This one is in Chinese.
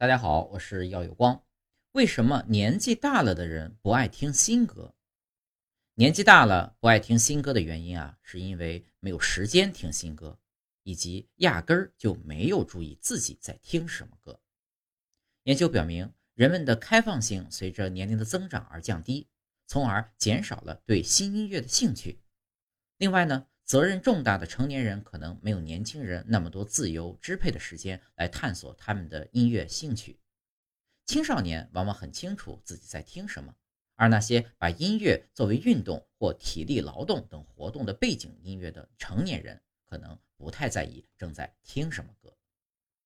大家好，我是耀有光。为什么年纪大了的人不爱听新歌？年纪大了不爱听新歌的原因啊，是因为没有时间听新歌，以及压根儿就没有注意自己在听什么歌。研究表明，人们的开放性随着年龄的增长而降低，从而减少了对新音乐的兴趣。另外呢？责任重大的成年人可能没有年轻人那么多自由支配的时间来探索他们的音乐兴趣。青少年往往很清楚自己在听什么，而那些把音乐作为运动或体力劳动等活动的背景音乐的成年人，可能不太在意正在听什么。